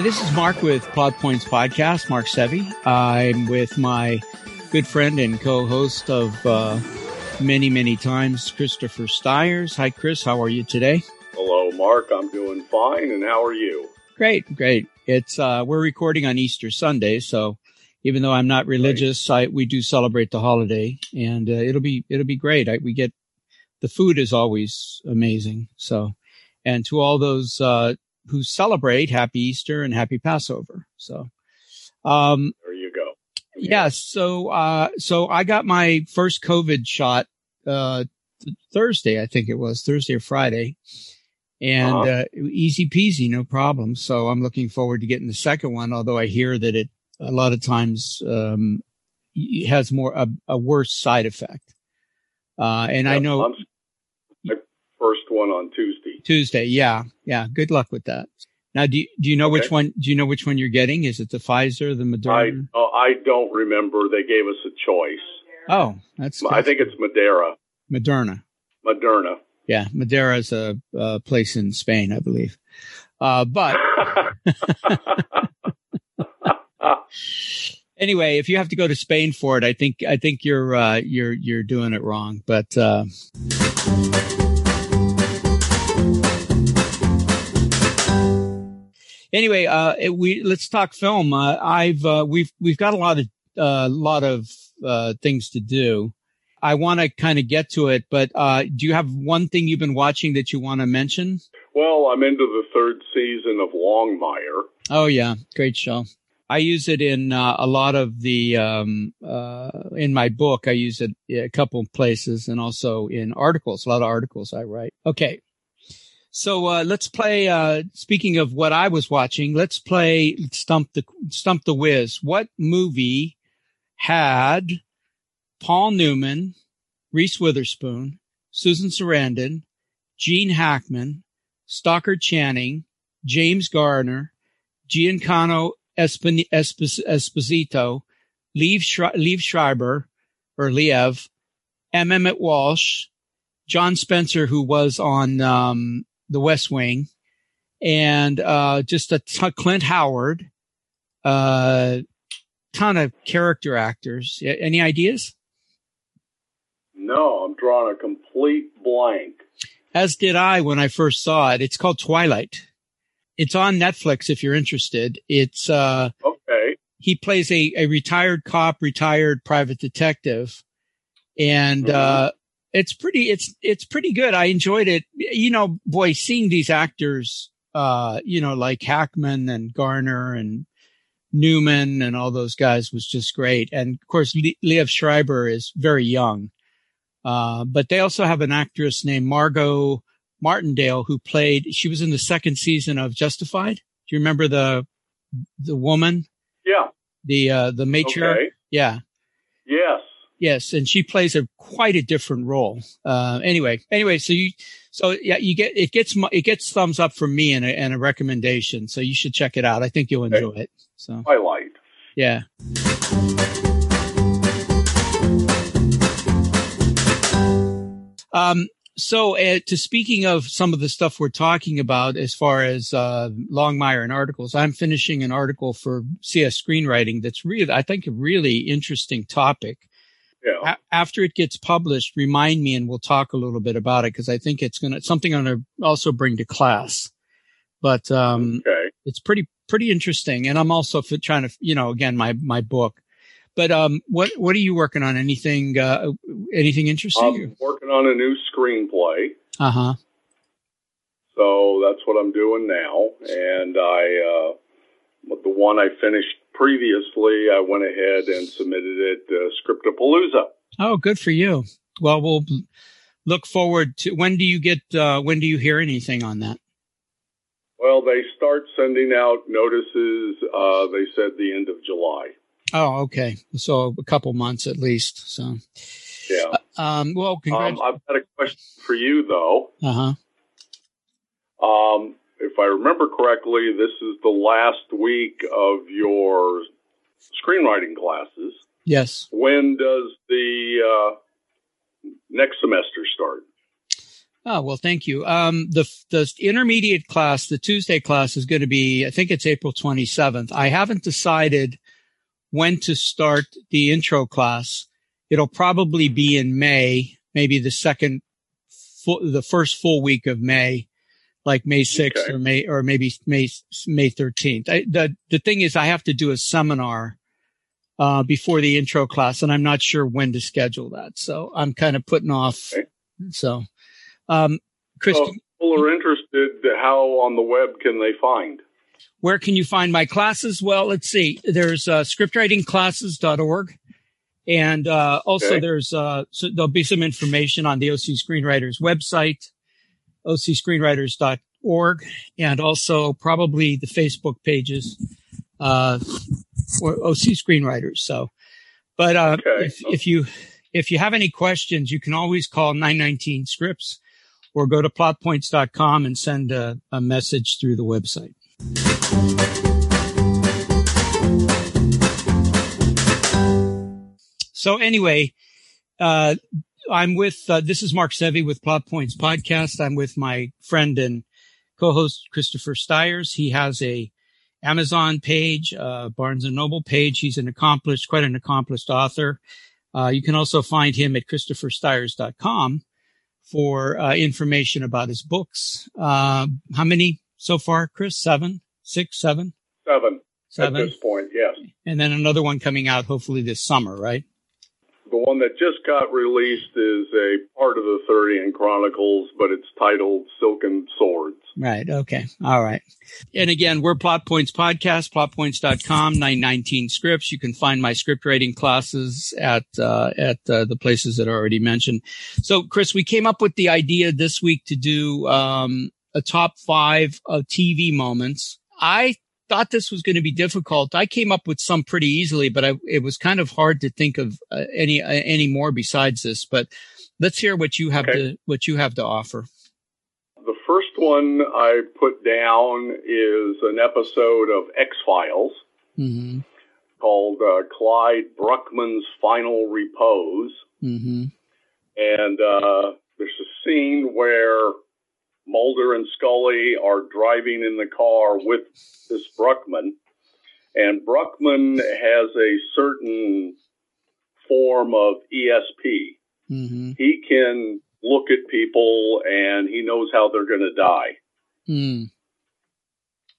Hi, this is Mark with Plot Points Podcast, Mark Sevi. I'm with my good friend and co-host of uh, many, many times, Christopher Stires. Hi, Chris. How are you today? Hello, Mark. I'm doing fine. And how are you? Great, great. It's uh, we're recording on Easter Sunday, so even though I'm not religious, I, we do celebrate the holiday, and uh, it'll be it'll be great. I, we get the food is always amazing. So, and to all those uh, who celebrate Happy Easter and Happy Passover. So, um, there you go. Yes. Yeah, so, uh, so I got my first COVID shot, uh, th- Thursday, I think it was Thursday or Friday and, uh-huh. uh, easy peasy, no problem. So I'm looking forward to getting the second one, although I hear that it a lot of times, um, has more, a, a worse side effect. Uh, and I know I'm, first one on Tuesday. Tuesday, yeah, yeah. Good luck with that. Now, do you, do you know okay. which one? Do you know which one you're getting? Is it the Pfizer, the Moderna? I oh, I don't remember. They gave us a choice. Oh, that's. I think it's Madeira. Moderna. Moderna. Yeah, Madeira is a, a place in Spain, I believe. Uh, but anyway, if you have to go to Spain for it, I think I think you're uh, you're you're doing it wrong. But uh, anyway, uh, we let's talk film. Uh, I've uh, we've we've got a lot of a uh, lot of uh, things to do. I want to kind of get to it, but uh, do you have one thing you've been watching that you want to mention? Well, I'm into the third season of Longmire. Oh yeah, great show. I use it in uh, a lot of the um, uh, in my book. I use it a couple of places and also in articles. A lot of articles I write. Okay, so uh, let's play. Uh, speaking of what I was watching, let's play Stump the Stump the Whiz. What movie had Paul Newman, Reese Witherspoon, Susan Sarandon, Gene Hackman, Stockard Channing, James Garner, Giancarlo Espin- Esp- Esposito, Liev, Sh- Liev Schreiber, or Liev, M. Emmett Walsh, John Spencer, who was on um, the West Wing, and uh, just a t- Clint Howard, uh, ton of character actors. Any ideas? No, I'm drawing a complete blank. As did I when I first saw it. It's called Twilight. It's on Netflix if you're interested. It's uh, okay. He plays a, a retired cop, retired private detective, and mm-hmm. uh, it's pretty it's it's pretty good. I enjoyed it. You know, boy, seeing these actors uh, you know, like Hackman and Garner and Newman and all those guys was just great. And of course, Liev Schreiber is very young. Uh, but they also have an actress named Margot Martindale who played, she was in the second season of Justified. Do you remember the, the woman? Yeah. The, uh, the matriarch? Okay. Yeah. Yes. Yes, and she plays a quite a different role. Uh, anyway, anyway, so you, so yeah, you get it gets it gets thumbs up from me and a, and a recommendation. So you should check it out. I think you'll enjoy it. So highlight. Yeah. Um, so uh, to speaking of some of the stuff we're talking about as far as uh, Longmire and articles, I'm finishing an article for CS Screenwriting that's really, I think, a really interesting topic yeah. A- after it gets published, remind me and we'll talk a little bit about it because I think it's going to, something I'm going to also bring to class. But, um, okay. it's pretty, pretty interesting. And I'm also trying to, you know, again, my, my book. But, um, what, what are you working on? Anything, uh, anything interesting? I'm working on a new screenplay. Uh huh. So that's what I'm doing now. And I, uh, the one I finished previously, I went ahead and submitted it to Scriptapalooza. Oh, good for you. Well, we'll look forward to when do you get uh, when do you hear anything on that? Well, they start sending out notices. Uh, they said the end of July. Oh, okay. So a couple months at least. So yeah. Uh, um, well, congrats. Um, I've got a question for you though. Uh huh. Um, if I remember correctly, this is the last week of your screenwriting classes. Yes. When does the uh, next semester start? Oh, well, thank you. Um, the, the intermediate class, the Tuesday class is going to be, I think it's April 27th. I haven't decided when to start the intro class. It'll probably be in May, maybe the second, full, the first full week of May, like May 6th okay. or May, or maybe May, May 13th. I, the, the thing is I have to do a seminar, uh, before the intro class and I'm not sure when to schedule that. So I'm kind of putting off. Okay. So, um, Chris, well, people are interested. How on the web can they find? Where can you find my classes? Well, let's see. There's uh, scriptwritingclasses.org. And uh, also okay. there's uh, so there'll be some information on the OC Screenwriters website, ocscreenwriters.org, and also probably the Facebook pages uh, for OC Screenwriters. So, but uh, okay. if, if you if you have any questions, you can always call 919 Scripts or go to plotpoints.com and send a, a message through the website. So anyway, uh, I'm with, uh, this is Mark Sevi with Plot Points podcast. I'm with my friend and co-host Christopher Stires. He has a Amazon page, uh, Barnes and Noble page. He's an accomplished, quite an accomplished author. Uh, you can also find him at christopherstires.com for uh, information about his books. Uh, how many so far, Chris? Seven, six, seven, seven. Seven. At this point, yes. And then another one coming out hopefully this summer, right? The one that just got released is a part of the Thurian Chronicles, but it's titled Silken Swords. Right. Okay. All right. And again, we're Plot Points Podcast, plotpoints.com, 919 scripts. You can find my script writing classes at, uh, at uh, the places that I already mentioned. So, Chris, we came up with the idea this week to do, um, a top five of TV moments. I thought this was going to be difficult. I came up with some pretty easily, but I, it was kind of hard to think of uh, any uh, any more besides this. But let's hear what you have okay. to what you have to offer. The first one I put down is an episode of X Files mm-hmm. called uh, Clyde Bruckman's Final Repose, mm-hmm. and uh, there's a scene where Mulder and Scully are driving in the car with this Bruckman, and Bruckman has a certain form of ESP. Mm-hmm. He can look at people and he knows how they're going to die. Mm.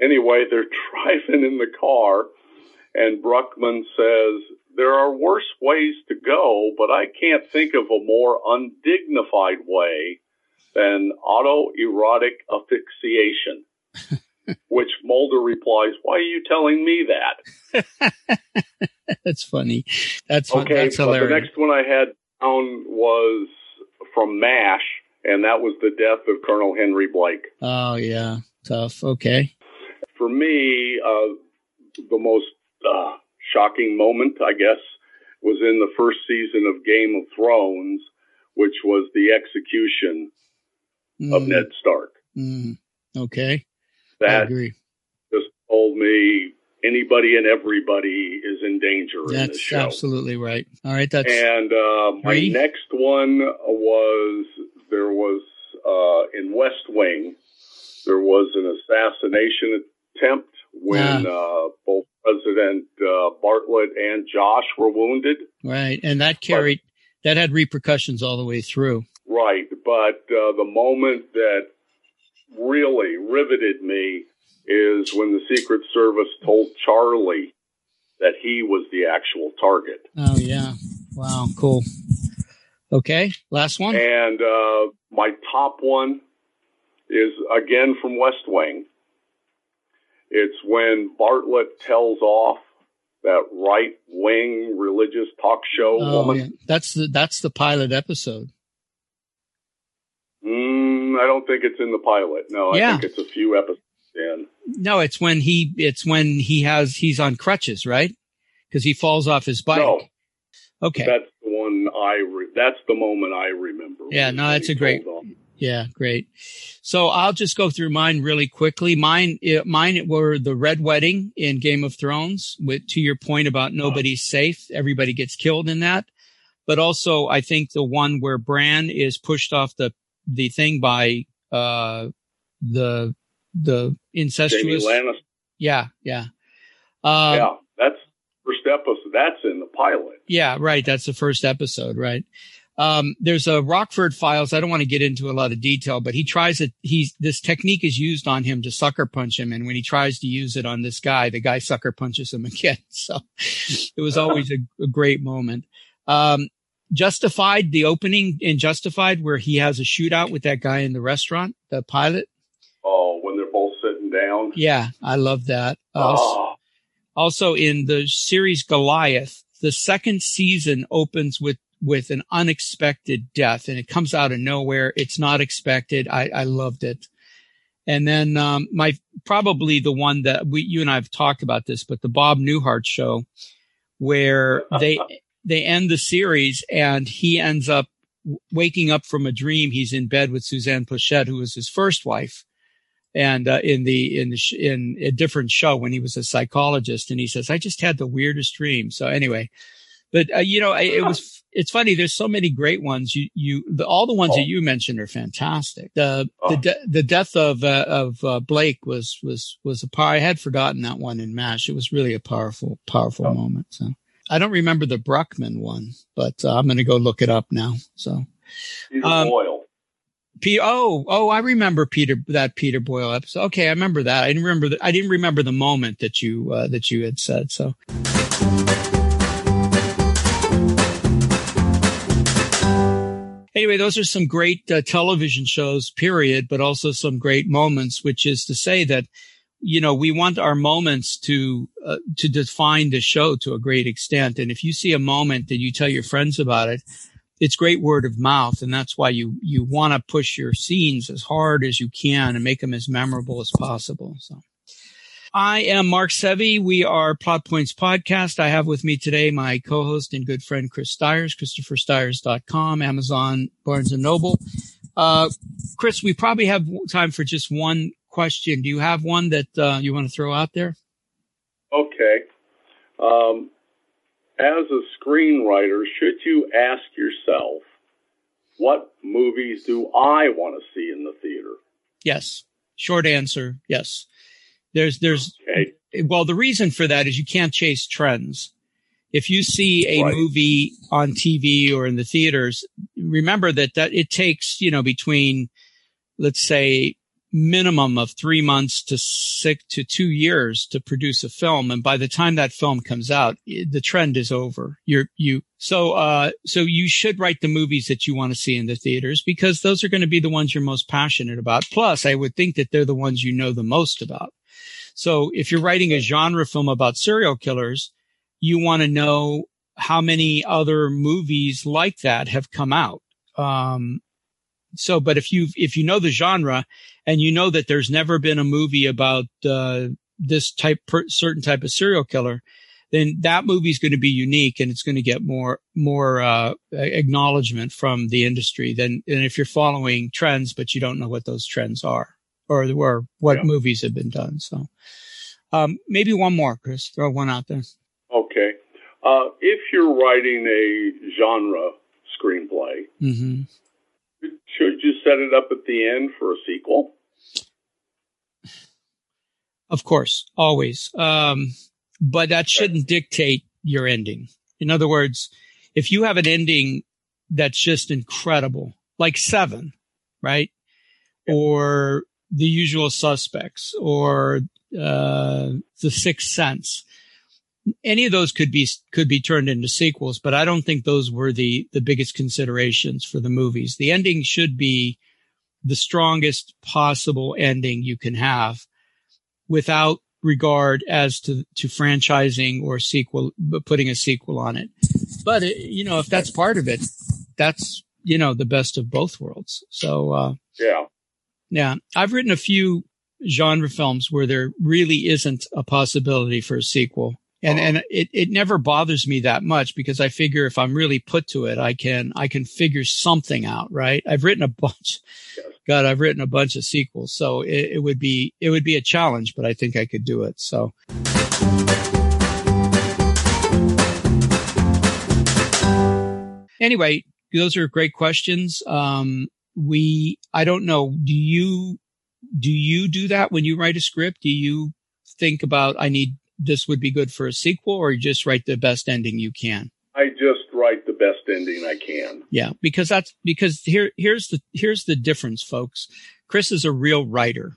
Anyway, they're driving in the car, and Bruckman says, There are worse ways to go, but I can't think of a more undignified way than autoerotic asphyxiation. which Mulder replies, "Why are you telling me that?" that's funny. That's okay. That's hilarious. the next one I had down was from Mash, and that was the death of Colonel Henry Blake. Oh yeah, tough. Okay. For me, uh, the most uh, shocking moment, I guess, was in the first season of Game of Thrones, which was the execution mm. of Ned Stark. Mm. Okay. That I agree. just told me anybody and everybody is in danger that's in show. absolutely right. All right. That's and uh, my next one was there was uh, in West Wing there was an assassination attempt when yeah. uh, both President uh, Bartlet and Josh were wounded. Right, and that carried but, that had repercussions all the way through. Right, but uh, the moment that really riveted me is when the Secret Service told Charlie that he was the actual target. Oh yeah, wow, cool. Okay, last one. And uh, my top one is again from West Wing. It's when Bartlet tells off that right wing religious talk show oh, woman. Yeah. That's the that's the pilot episode. Mm, I don't think it's in the pilot. No, I yeah. think it's a few episodes in. No, it's when he it's when he has he's on crutches, right? Because he falls off his bike. No. Okay. That's the one I re- that's the moment I remember. Yeah, no, that's a great yeah, great. So I'll just go through mine really quickly. Mine, it, mine were the Red Wedding in Game of Thrones. With to your point about nobody's safe, everybody gets killed in that. But also, I think the one where Bran is pushed off the the thing by uh, the the incestuous. Yeah, yeah, um, yeah. That's first episode. That's in the pilot. Yeah, right. That's the first episode, right? Um, there's a Rockford Files. I don't want to get into a lot of detail, but he tries it. He's this technique is used on him to sucker punch him, and when he tries to use it on this guy, the guy sucker punches him again. So it was always a, a great moment. Um, Justified, the opening in Justified, where he has a shootout with that guy in the restaurant, the pilot. Oh, when they're both sitting down. Yeah, I love that. Uh, oh. Also, in the series Goliath, the second season opens with with an unexpected death and it comes out of nowhere. It's not expected. I, I loved it. And then, um, my, probably the one that we, you and I have talked about this, but the Bob Newhart show where they, they end the series and he ends up waking up from a dream. He's in bed with Suzanne Pleshette, who was his first wife. And, uh, in the, in the, sh- in a different show when he was a psychologist and he says, I just had the weirdest dream. So anyway, but uh, you know, I, it was it's funny. There's so many great ones. You you the, all the ones oh. that you mentioned are fantastic. The oh. the de- the death of uh, of uh, Blake was was was a power. I had forgotten that one in Mash. It was really a powerful powerful oh. moment. So I don't remember the Bruckman one, but uh, I'm going to go look it up now. So Peter um, Boyle. P- oh, oh, I remember Peter that Peter Boyle episode. Okay, I remember that. I didn't remember. The, I didn't remember the moment that you uh, that you had said. So. anyway, those are some great uh, television shows, period, but also some great moments, which is to say that, you know, we want our moments to, uh, to define the show to a great extent. And if you see a moment and you tell your friends about it, it's great word of mouth. And that's why you, you want to push your scenes as hard as you can and make them as memorable as possible. So. I am Mark Sevi. We are Plot Points Podcast. I have with me today my co-host and good friend Chris Stires, ChristopherStires.com, Amazon, Barnes and Noble. Uh, Chris, we probably have time for just one question. Do you have one that uh, you want to throw out there? Okay. Um, as a screenwriter, should you ask yourself, what movies do I want to see in the theater? Yes. Short answer, yes. There's, there's, okay. well, the reason for that is you can't chase trends. If you see a right. movie on TV or in the theaters, remember that, that it takes, you know, between, let's say minimum of three months to six to two years to produce a film. And by the time that film comes out, the trend is over. You're, you, so, uh, so you should write the movies that you want to see in the theaters because those are going to be the ones you're most passionate about. Plus, I would think that they're the ones you know the most about. So if you're writing a genre film about serial killers, you want to know how many other movies like that have come out. Um, so, but if you, if you know the genre and you know that there's never been a movie about, uh, this type, per, certain type of serial killer, then that movie is going to be unique and it's going to get more, more, uh, acknowledgement from the industry than, than if you're following trends, but you don't know what those trends are or, or what yeah. movies have been done. So, um, maybe one more, Chris. Throw one out there. Okay. Uh, if you're writing a genre screenplay, mm-hmm. Should you set it up at the end for a sequel? Of course, always. Um, but that shouldn't dictate your ending. In other words, if you have an ending that's just incredible, like Seven, right? Yeah. Or the usual suspects or uh, the sixth sense any of those could be could be turned into sequels but i don't think those were the the biggest considerations for the movies. The ending should be the strongest possible ending you can have without regard as to to franchising or sequel putting a sequel on it. But it, you know if that's part of it that's you know the best of both worlds. So uh yeah. Yeah, I've written a few genre films where there really isn't a possibility for a sequel. And, and it, it never bothers me that much because I figure if I'm really put to it, I can, I can figure something out, right? I've written a bunch. God, I've written a bunch of sequels. So it, it would be, it would be a challenge, but I think I could do it. So. Anyway, those are great questions. Um, we, I don't know, do you, do you do that when you write a script? Do you think about, I need, this would be good for a sequel or you just write the best ending you can? I just write the best ending I can. Yeah, because that's because here here's the here's the difference, folks. Chris is a real writer.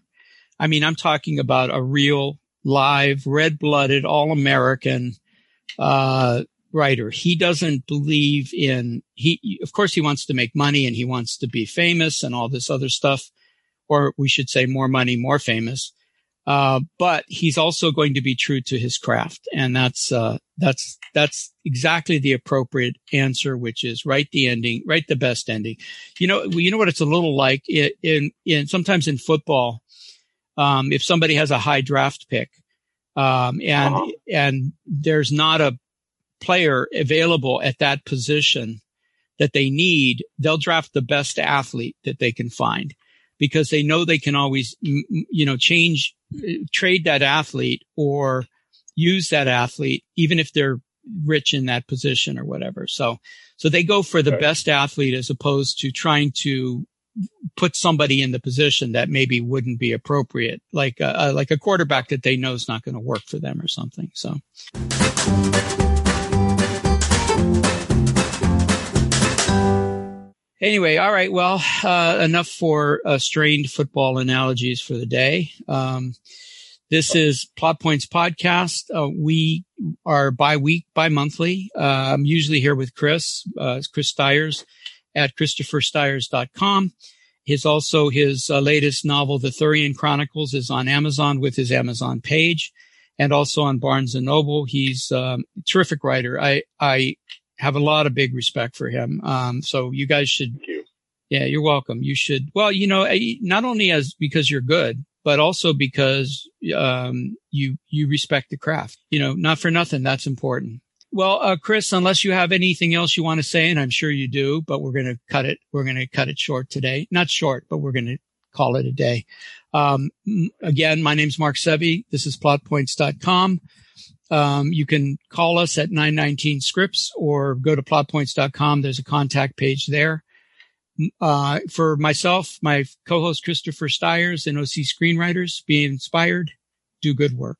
I mean, I'm talking about a real live, red blooded, all American uh, writer. He doesn't believe in he. Of course, he wants to make money and he wants to be famous and all this other stuff, or we should say, more money, more famous. Uh, but he's also going to be true to his craft. And that's, uh, that's, that's exactly the appropriate answer, which is write the ending, write the best ending. You know, you know what it's a little like in, in, in sometimes in football. Um, if somebody has a high draft pick, um, and, uh-huh. and there's not a player available at that position that they need, they'll draft the best athlete that they can find because they know they can always, you know, change uh, trade that athlete or use that athlete, even if they're rich in that position or whatever. So, so they go for the right. best athlete as opposed to trying to put somebody in the position that maybe wouldn't be appropriate, like a, like a quarterback that they know is not going to work for them or something. So. Anyway, all right. Well, uh, enough for uh, strained football analogies for the day. Um, this is Plot Points podcast. Uh, we are bi week, bi monthly. Uh, I'm usually here with Chris, uh, Chris Stires at ChristopherStires.com. His also his uh, latest novel, The Thurian Chronicles, is on Amazon with his Amazon page, and also on Barnes and Noble. He's um, a terrific writer. I I have a lot of big respect for him. Um, so you guys should. You. Yeah, you're welcome. You should. Well, you know, not only as because you're good, but also because um, you you respect the craft. You know, not for nothing. That's important. Well, uh, Chris, unless you have anything else you want to say, and I'm sure you do, but we're going to cut it. We're going to cut it short today. Not short, but we're going to call it a day. Um, again, my name's Mark Sevi. This is plotpoints.com. Um, you can call us at 919 scripts or go to plotpoints.com. There's a contact page there. Uh, for myself, my co-host Christopher Stires and OC Screenwriters, be inspired, do good work.